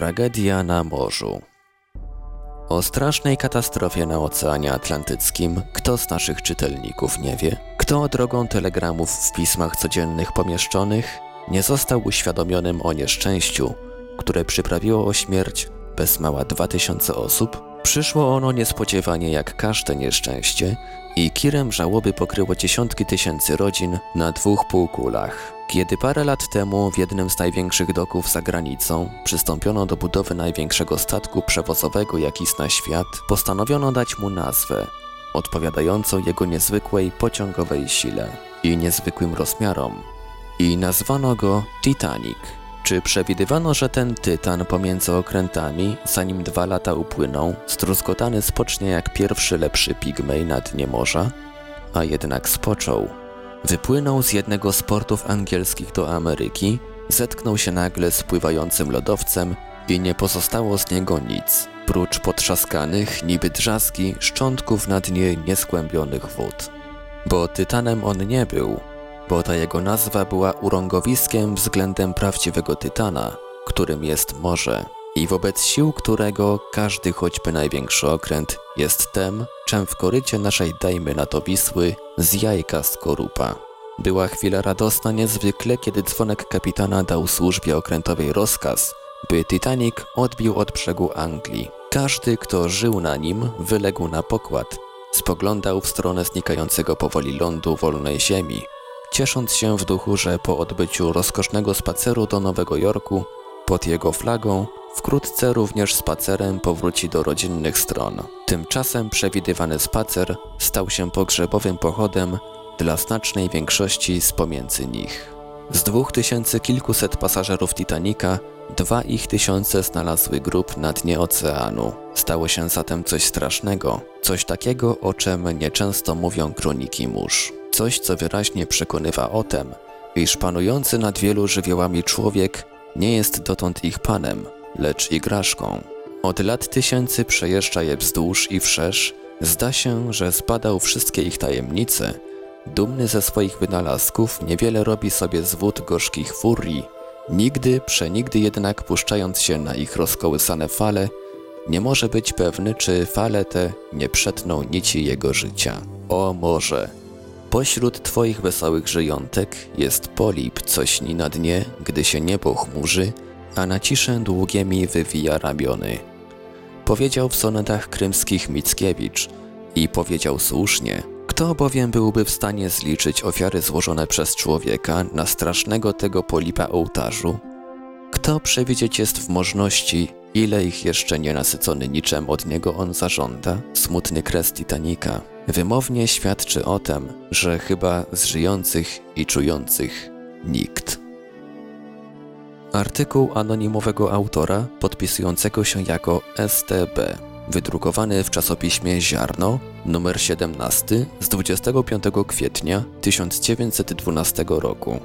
Tragedia na morzu. O strasznej katastrofie na Oceanie Atlantyckim kto z naszych czytelników nie wie? Kto drogą telegramów w pismach codziennych pomieszczonych nie został uświadomionym o nieszczęściu, które przyprawiło o śmierć bez mała 2000 osób? Przyszło ono niespodziewanie jak każde nieszczęście i kirem żałoby pokryło dziesiątki tysięcy rodzin na dwóch półkulach. Kiedy parę lat temu w jednym z największych doków za granicą przystąpiono do budowy największego statku przewozowego jaki na świat, postanowiono dać mu nazwę odpowiadającą jego niezwykłej pociągowej sile i niezwykłym rozmiarom. I nazwano go Titanic. Czy przewidywano, że ten tytan pomiędzy okrętami, zanim dwa lata upłyną, struzgotany spocznie jak pierwszy lepszy pigmej na dnie morza? A jednak spoczął. Wypłynął z jednego z portów angielskich do Ameryki, zetknął się nagle z pływającym lodowcem i nie pozostało z niego nic, prócz potrzaskanych, niby drzazgi, szczątków na dnie nieskłębionych wód. Bo tytanem on nie był, bo ta jego nazwa była urągowiskiem względem prawdziwego tytana, którym jest morze i wobec sił którego każdy choćby największy okręt jest tem, czym w korycie naszej dajmy na to Wisły z jajka skorupa. Była chwila radosna niezwykle, kiedy dzwonek kapitana dał służbie okrętowej rozkaz, by Titanic odbił od brzegu Anglii. Każdy, kto żył na nim, wyległ na pokład. Spoglądał w stronę znikającego powoli lądu wolnej ziemi, ciesząc się w duchu, że po odbyciu rozkosznego spaceru do Nowego Jorku, pod jego flagą, wkrótce również spacerem powróci do rodzinnych stron. Tymczasem przewidywany spacer stał się pogrzebowym pochodem dla znacznej większości z pomiędzy nich. Z dwóch tysięcy kilkuset pasażerów Titanica, dwa ich tysiące znalazły grób na dnie oceanu. Stało się zatem coś strasznego, coś takiego, o czym nieczęsto mówią kroniki mórz. Coś, co wyraźnie przekonywa o tym, iż panujący nad wielu żywiołami człowiek nie jest dotąd ich panem, lecz igraszką. Od lat tysięcy przejeżdża je wzdłuż i wszerz, zda się, że zbadał wszystkie ich tajemnice, dumny ze swoich wynalazków, niewiele robi sobie z wód gorzkich furii, nigdy, przenigdy jednak puszczając się na ich rozkołysane fale, nie może być pewny, czy fale te nie przetną nici jego życia. O morze! Pośród twoich wesołych żyjątek jest polip, co śni na dnie, gdy się niebo chmurzy, a na ciszę długiemi wywija ramiony. Powiedział w sonetach krymskich Mickiewicz i powiedział słusznie, kto bowiem byłby w stanie zliczyć ofiary złożone przez człowieka na strasznego tego polipa ołtarzu? Kto przewidzieć jest w możności, ile ich jeszcze nienasycony niczem od niego on zażąda? Smutny kres Titanika wymownie świadczy o tym, że chyba z żyjących i czujących nikt. Artykuł anonimowego autora podpisującego się jako STB, wydrukowany w czasopiśmie Ziarno, numer 17 z 25 kwietnia 1912 roku.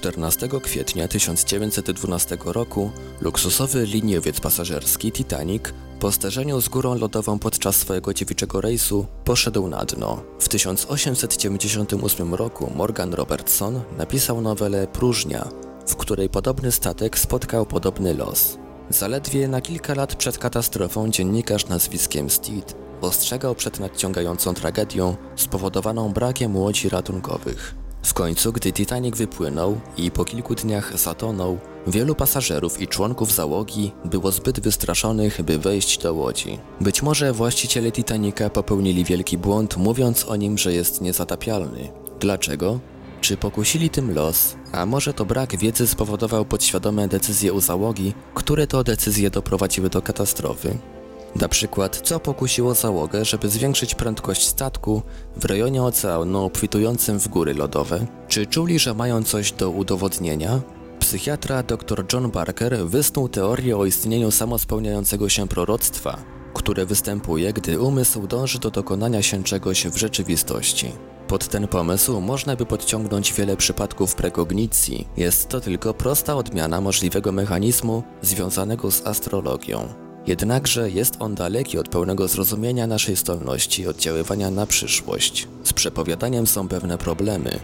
14 kwietnia 1912 roku luksusowy liniowiec pasażerski Titanic po zderzeniu z górą lodową podczas swojego dziewiczego rejsu poszedł na dno. W 1898 roku Morgan Robertson napisał nowelę Próżnia, w której podobny statek spotkał podobny los. Zaledwie na kilka lat przed katastrofą dziennikarz nazwiskiem Steed ostrzegał przed nadciągającą tragedią spowodowaną brakiem łodzi ratunkowych. W końcu, gdy Titanic wypłynął i po kilku dniach zatonął, wielu pasażerów i członków załogi było zbyt wystraszonych, by wejść do łodzi. Być może właściciele Titanica popełnili wielki błąd, mówiąc o nim, że jest niezatapialny. Dlaczego? Czy pokusili tym los, a może to brak wiedzy spowodował podświadome decyzje u załogi, które to decyzje doprowadziły do katastrofy? Na przykład, co pokusiło załogę, żeby zwiększyć prędkość statku w rejonie oceanu obfitującym w góry lodowe? Czy czuli, że mają coś do udowodnienia? Psychiatra dr John Barker wysnuł teorię o istnieniu samospełniającego się proroctwa, które występuje, gdy umysł dąży do dokonania się czegoś w rzeczywistości. Pod ten pomysł można by podciągnąć wiele przypadków prekognicji. Jest to tylko prosta odmiana możliwego mechanizmu związanego z astrologią. Jednakże jest on daleki od pełnego zrozumienia naszej zdolności oddziaływania na przyszłość. Z przepowiadaniem są pewne problemy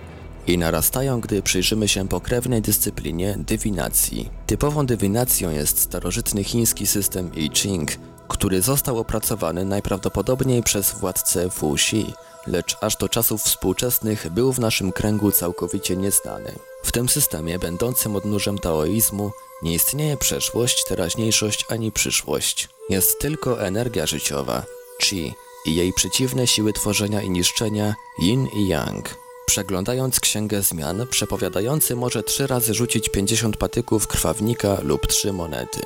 i narastają, gdy przyjrzymy się pokrewnej dyscyplinie dywinacji. Typową dywinacją jest starożytny chiński system I Ching, który został opracowany najprawdopodobniej przez władcę Fu Xi, lecz aż do czasów współczesnych był w naszym kręgu całkowicie nieznany. W tym systemie, będącym odnóżem taoizmu, nie istnieje przeszłość, teraźniejszość ani przyszłość. Jest tylko energia życiowa, chi, i jej przeciwne siły tworzenia i niszczenia, yin i yang. Przeglądając księgę zmian, przepowiadający może trzy razy rzucić 50 patyków krwawnika lub trzy monety.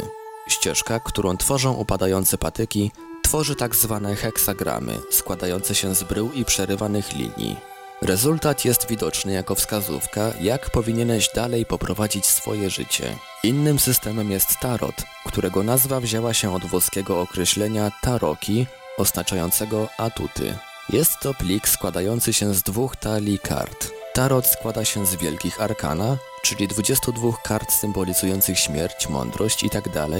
Ścieżka, którą tworzą upadające patyki, tworzy tak zwane heksagramy, składające się z brył i przerywanych linii. Rezultat jest widoczny jako wskazówka, jak powinieneś dalej poprowadzić swoje życie. Innym systemem jest tarot, którego nazwa wzięła się od włoskiego określenia taroki, oznaczającego atuty. Jest to plik składający się z dwóch talii kart. Tarot składa się z wielkich arkana, czyli 22 kart symbolizujących śmierć, mądrość itd. Tak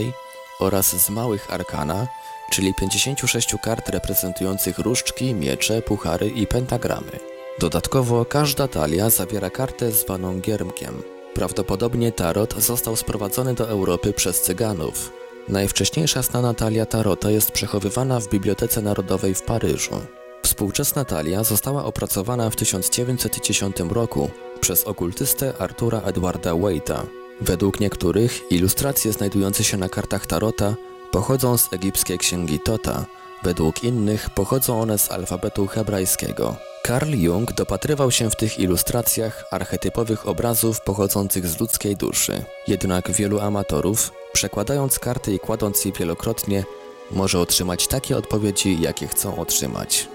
oraz z małych arkana, czyli 56 kart reprezentujących różdżki, miecze, puchary i pentagramy. Dodatkowo każda talia zawiera kartę zwaną giermkiem. Prawdopodobnie tarot został sprowadzony do Europy przez Cyganów. Najwcześniejsza znana talia tarota jest przechowywana w Bibliotece Narodowej w Paryżu. Współczesna talia została opracowana w 1910 roku przez okultystę Artura Edwarda Waite'a. Według niektórych ilustracje znajdujące się na kartach tarota pochodzą z egipskiej księgi Tota, według innych pochodzą one z alfabetu hebrajskiego. Carl Jung dopatrywał się w tych ilustracjach archetypowych obrazów pochodzących z ludzkiej duszy. Jednak wielu amatorów, przekładając karty i kładąc je wielokrotnie, może otrzymać takie odpowiedzi, jakie chcą otrzymać.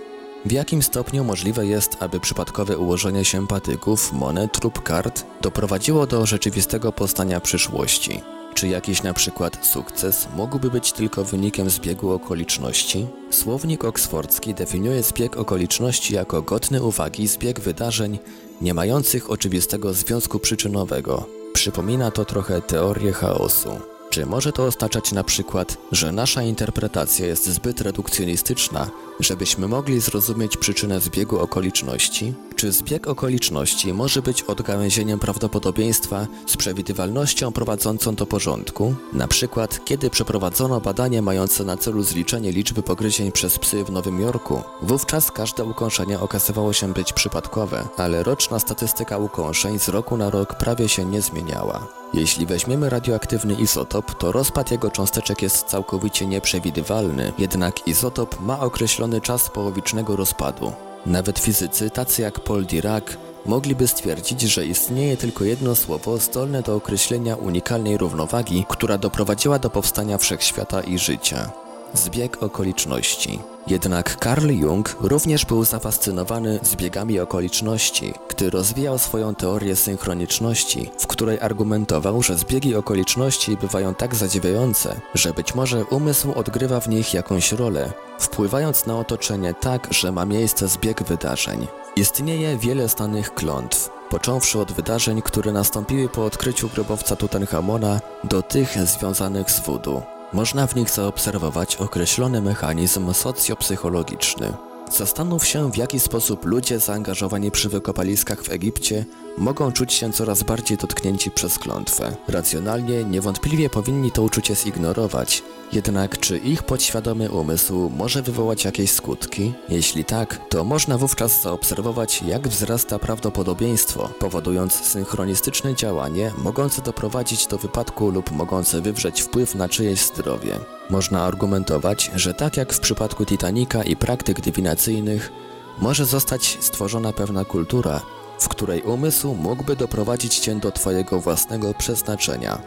W jakim stopniu możliwe jest, aby przypadkowe ułożenie się patyków, monet lub kart doprowadziło do rzeczywistego poznania przyszłości? Czy jakiś na przykład sukces mógłby być tylko wynikiem zbiegu okoliczności? Słownik oksfordzki definiuje zbieg okoliczności jako godny uwagi zbieg wydarzeń nie mających oczywistego związku przyczynowego. Przypomina to trochę teorię chaosu. Czy może to oznaczać na przykład, że nasza interpretacja jest zbyt redukcjonistyczna, żebyśmy mogli zrozumieć przyczynę zbiegu okoliczności? Czy zbieg okoliczności może być odgałęzieniem prawdopodobieństwa z przewidywalnością prowadzącą do porządku? Na przykład, kiedy przeprowadzono badanie mające na celu zliczenie liczby pogryzień przez psy w Nowym Jorku, wówczas każde ukąszenie okazywało się być przypadkowe, ale roczna statystyka ukąszeń z roku na rok prawie się nie zmieniała. Jeśli weźmiemy radioaktywny izotop, to rozpad jego cząsteczek jest całkowicie nieprzewidywalny, jednak izotop ma określony czas połowicznego rozpadu. Nawet fizycy, tacy jak Paul Dirac, mogliby stwierdzić, że istnieje tylko jedno słowo zdolne do określenia unikalnej równowagi, która doprowadziła do powstania wszechświata i życia. Zbieg okoliczności. Jednak Carl Jung również był zafascynowany zbiegami okoliczności, gdy rozwijał swoją teorię synchroniczności, w której argumentował, że zbiegi okoliczności bywają tak zadziwiające, że być może umysł odgrywa w nich jakąś rolę, wpływając na otoczenie tak, że ma miejsce zbieg wydarzeń. Istnieje wiele znanych klątw, począwszy od wydarzeń, które nastąpiły po odkryciu grobowca Tutenchamona, do tych związanych z voodoo. Można w nich zaobserwować określony mechanizm socjopsychologiczny. Zastanów się, w jaki sposób ludzie zaangażowani przy wykopaliskach w Egipcie mogą czuć się coraz bardziej dotknięci przez klątwę. Racjonalnie, niewątpliwie powinni to uczucie zignorować, jednak czy ich podświadomy umysł może wywołać jakieś skutki? Jeśli tak, to można wówczas zaobserwować, jak wzrasta prawdopodobieństwo, powodując synchronistyczne działanie mogące doprowadzić do wypadku lub mogące wywrzeć wpływ na czyjeś zdrowie. Można argumentować, że tak jak w przypadku Titanica i praktyk dywinacyjnych, może zostać stworzona pewna kultura, w której umysł mógłby doprowadzić cię do twojego własnego przeznaczenia.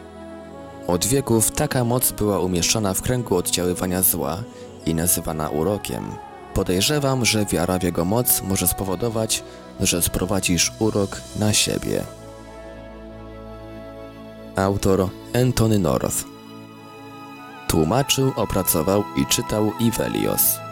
Od wieków taka moc była umieszczona w kręgu oddziaływania zła i nazywana urokiem. Podejrzewam, że wiara w jego moc może spowodować, że sprowadzisz urok na siebie. Autor Anthony North Tłumaczył, opracował i czytał Ivelios.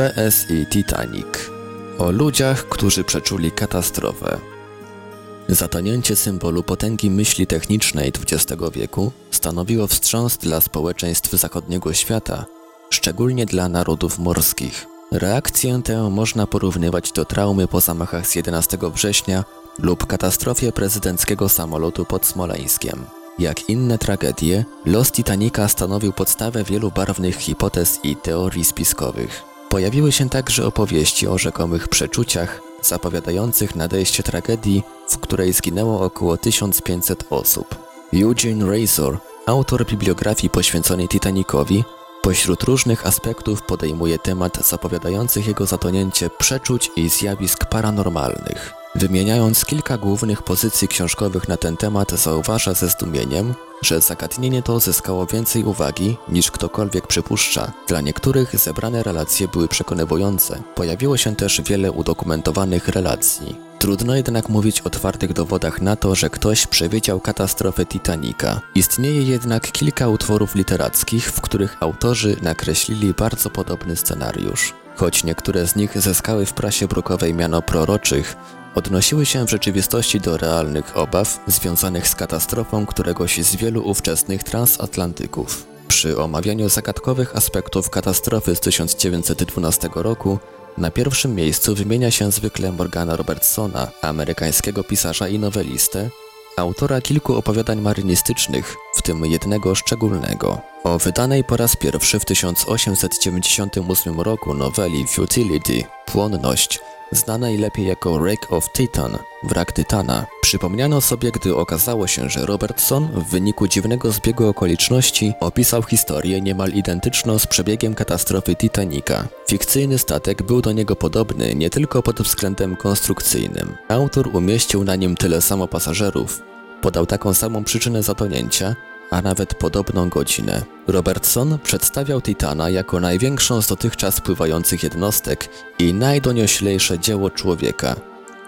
On. PSI Titanic o ludziach, którzy przeczuli katastrofę. Zatonięcie symbolu potęgi myśli technicznej XX wieku stanowiło wstrząs dla społeczeństw zachodniego świata, szczególnie dla narodów morskich. Reakcję tę można porównywać do traumy po zamachach z 11 września lub katastrofie prezydenckiego samolotu pod Smoleńskiem. Jak inne tragedie, los Titanica stanowił podstawę wielu barwnych hipotez i teorii spiskowych. Pojawiły się także opowieści o rzekomych przeczuciach zapowiadających nadejście tragedii, w której zginęło około 1500 osób. Eugene Razor, autor bibliografii poświęconej Titanicowi, pośród różnych aspektów podejmuje temat zapowiadających jego zatonięcie przeczuć i zjawisk paranormalnych. Wymieniając kilka głównych pozycji książkowych na ten temat, zauważa ze zdumieniem, że zagadnienie to zyskało więcej uwagi niż ktokolwiek przypuszcza. Dla niektórych zebrane relacje były przekonywujące. Pojawiło się też wiele udokumentowanych relacji. Trudno jednak mówić o twardych dowodach na to, że ktoś przewidział katastrofę Titanica. Istnieje jednak kilka utworów literackich, w których autorzy nakreślili bardzo podobny scenariusz. Choć niektóre z nich zyskały w prasie brukowej miano proroczych, odnosiły się w rzeczywistości do realnych obaw związanych z katastrofą któregoś z wielu ówczesnych transatlantyków. Przy omawianiu zagadkowych aspektów katastrofy z 1912 roku na pierwszym miejscu wymienia się zwykle Morgana Robertsona, amerykańskiego pisarza i nowelistę, autora kilku opowiadań marynistycznych, w tym jednego szczególnego. O wydanej po raz pierwszy w 1898 roku noweli Futility, Płonność, znanej lepiej jako Wreck of Titan, wrak Tytana. Przypomniano sobie, gdy okazało się, że Robertson w wyniku dziwnego zbiegu okoliczności opisał historię niemal identyczną z przebiegiem katastrofy Titanica. Fikcyjny statek był do niego podobny nie tylko pod względem konstrukcyjnym. Autor umieścił na nim tyle samo pasażerów, podał taką samą przyczynę zatonięcia, a nawet podobną godzinę. Robertson przedstawiał Titana jako największą z dotychczas pływających jednostek i najdonioślejsze dzieło człowieka.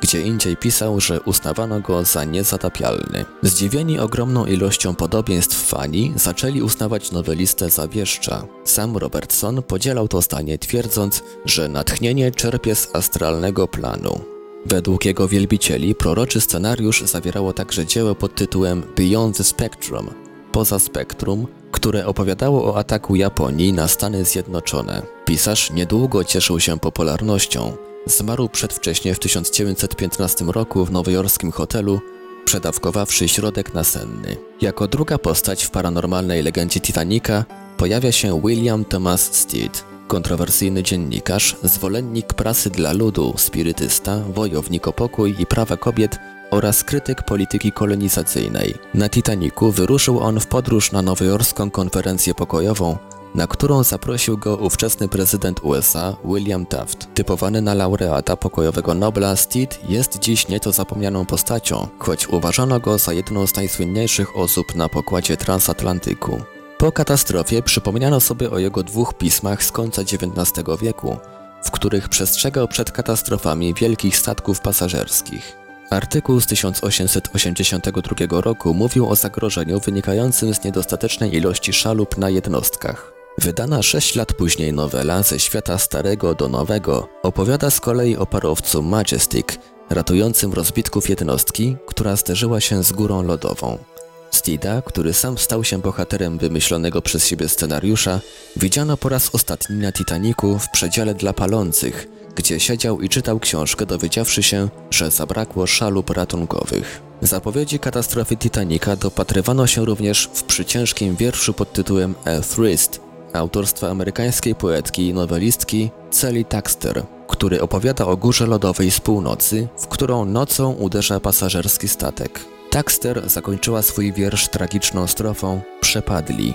Gdzie indziej pisał, że uznawano go za niezatapialny. Zdziwieni ogromną ilością podobieństw fani zaczęli uznawać nowelistę za wieszcza. Sam Robertson podzielał to zdanie twierdząc, że natchnienie czerpie z astralnego planu. Według jego wielbicieli proroczy scenariusz zawierało także dzieło pod tytułem Beyond the Spectrum, poza spektrum, które opowiadało o ataku Japonii na Stany Zjednoczone. Pisarz niedługo cieszył się popularnością. Zmarł przedwcześnie w 1915 roku w nowojorskim hotelu, przedawkowawszy środek nasenny. Jako druga postać w paranormalnej legendzie Titanica pojawia się William Thomas Stead, kontrowersyjny dziennikarz, zwolennik prasy dla ludu, spirytysta, wojownik o pokój i prawa kobiet oraz krytyk polityki kolonizacyjnej. Na Titaniku wyruszył on w podróż na nowojorską konferencję pokojową, na którą zaprosił go ówczesny prezydent USA William Taft. Typowany na laureata pokojowego Nobla, Steed jest dziś nieco zapomnianą postacią, choć uważano go za jedną z najsłynniejszych osób na pokładzie transatlantyku. Po katastrofie przypomniano sobie o jego dwóch pismach z końca XIX wieku, w których przestrzegał przed katastrofami wielkich statków pasażerskich. Artykuł z 1882 roku mówił o zagrożeniu wynikającym z niedostatecznej ilości szalub na jednostkach. Wydana sześć lat później nowela ze świata starego do nowego opowiada z kolei o parowcu Majestic, ratującym rozbitków jednostki, która zderzyła się z górą lodową. Steeda, który sam stał się bohaterem wymyślonego przez siebie scenariusza, widziano po raz ostatni na Titaniku w przedziale dla palących, gdzie siedział i czytał książkę, dowiedziawszy się, że zabrakło szalub ratunkowych. Zapowiedzi katastrofy Titanica dopatrywano się również w przyciężkim wierszu pod tytułem A Thrist, autorstwa amerykańskiej poetki i nowelistki Celi Taxter, który opowiada o górze lodowej z północy, w którą nocą uderza pasażerski statek. Taxter zakończyła swój wiersz tragiczną strofą Przepadli.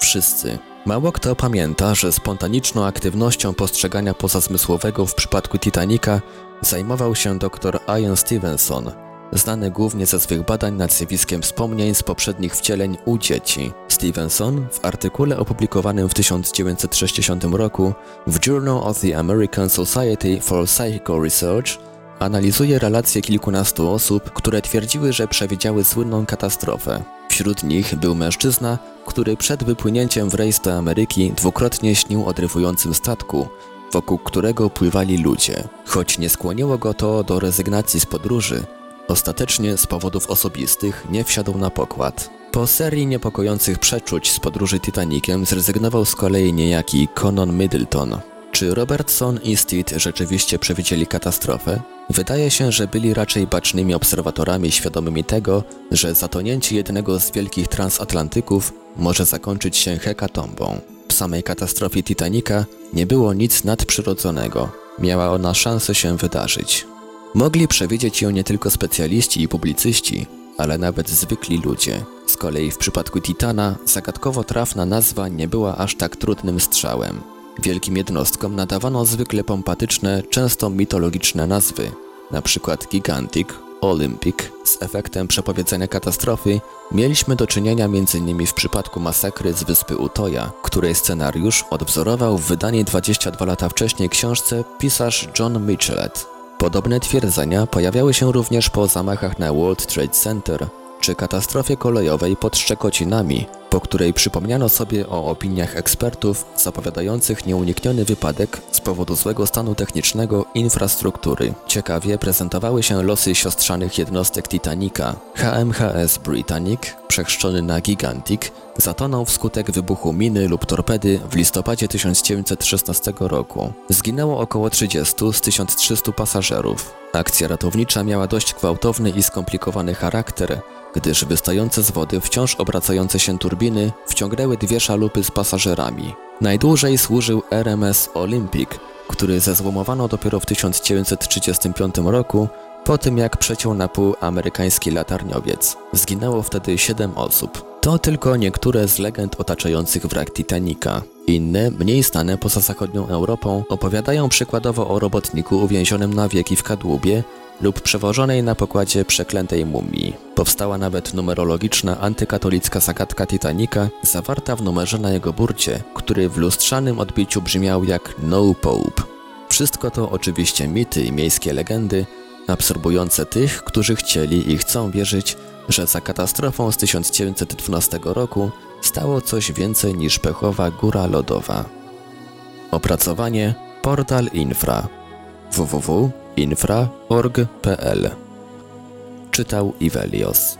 Wszyscy. Mało kto pamięta, że spontaniczną aktywnością postrzegania pozazmysłowego w przypadku Titanica zajmował się dr Ian Stevenson, znany głównie ze swych badań nad zjawiskiem wspomnień z poprzednich wcieleń u dzieci. Stevenson w artykule opublikowanym w 1960 roku w Journal of the American Society for Psychical Research analizuje relacje kilkunastu osób, które twierdziły, że przewidziały słynną katastrofę. Wśród nich był mężczyzna, który przed wypłynięciem w rejs do Ameryki dwukrotnie śnił o dryfującym statku, wokół którego pływali ludzie. Choć nie skłoniło go to do rezygnacji z podróży, ostatecznie z powodów osobistych nie wsiadł na pokład. Po serii niepokojących przeczuć z podróży Titanikiem zrezygnował z kolei niejaki Conan Middleton. Czy Robertson i Steed rzeczywiście przewidzieli katastrofę? Wydaje się, że byli raczej bacznymi obserwatorami świadomymi tego, że zatonięcie jednego z wielkich transatlantyków może zakończyć się hekatombą. W samej katastrofie Titanica nie było nic nadprzyrodzonego. Miała ona szansę się wydarzyć. Mogli przewidzieć ją nie tylko specjaliści i publicyści, ale nawet zwykli ludzie. Z kolei w przypadku Titana zagadkowo trafna nazwa nie była aż tak trudnym strzałem. Wielkim jednostkom nadawano zwykle pompatyczne, często mitologiczne nazwy, na przykład Gigantic, Olympic. Z efektem przepowiedzenia katastrofy mieliśmy do czynienia m.in. w przypadku masakry z wyspy Utoja, której scenariusz odwzorował w wydanej 22 lata wcześniej książce pisarz John Michelet. Podobne twierdzenia pojawiały się również po zamachach na World Trade Center czy katastrofie kolejowej pod Szczekocinami, po której przypomniano sobie o opiniach ekspertów zapowiadających nieunikniony wypadek z powodu złego stanu technicznego infrastruktury. Ciekawie prezentowały się losy siostrzanych jednostek Titanica. HMHS Britannic, przechrzczony na Gigantic, zatonął wskutek wybuchu miny lub torpedy w listopadzie 1916 roku. Zginęło około 30 z 1300 pasażerów. Akcja ratownicza miała dość gwałtowny i skomplikowany charakter, gdyż wystające z wody wciąż obracające się turbiny wciągnęły dwie szalupy z pasażerami. Najdłużej służył RMS Olympic, który zezłomowano dopiero w 1935 roku, po tym jak przeciął na pół amerykański latarniowiec. Zginęło wtedy 7 osób. To tylko niektóre z legend otaczających wrak Titanica. Inne, mniej znane poza zachodnią Europą, opowiadają przykładowo o robotniku uwięzionym na wieki w kadłubie lub przewożonej na pokładzie przeklętej mumii. Powstała nawet numerologiczna antykatolicka zagadka Titanica, zawarta w numerze na jego burcie, który w lustrzanym odbiciu brzmiał jak No Pope. Wszystko to oczywiście mity i miejskie legendy, absorbujące tych, którzy chcieli i chcą wierzyć, że za katastrofą z 1912 roku stało coś więcej niż pechowa góra lodowa. Opracowanie Portal Infra www.infra.org.pl Czytał Ivelios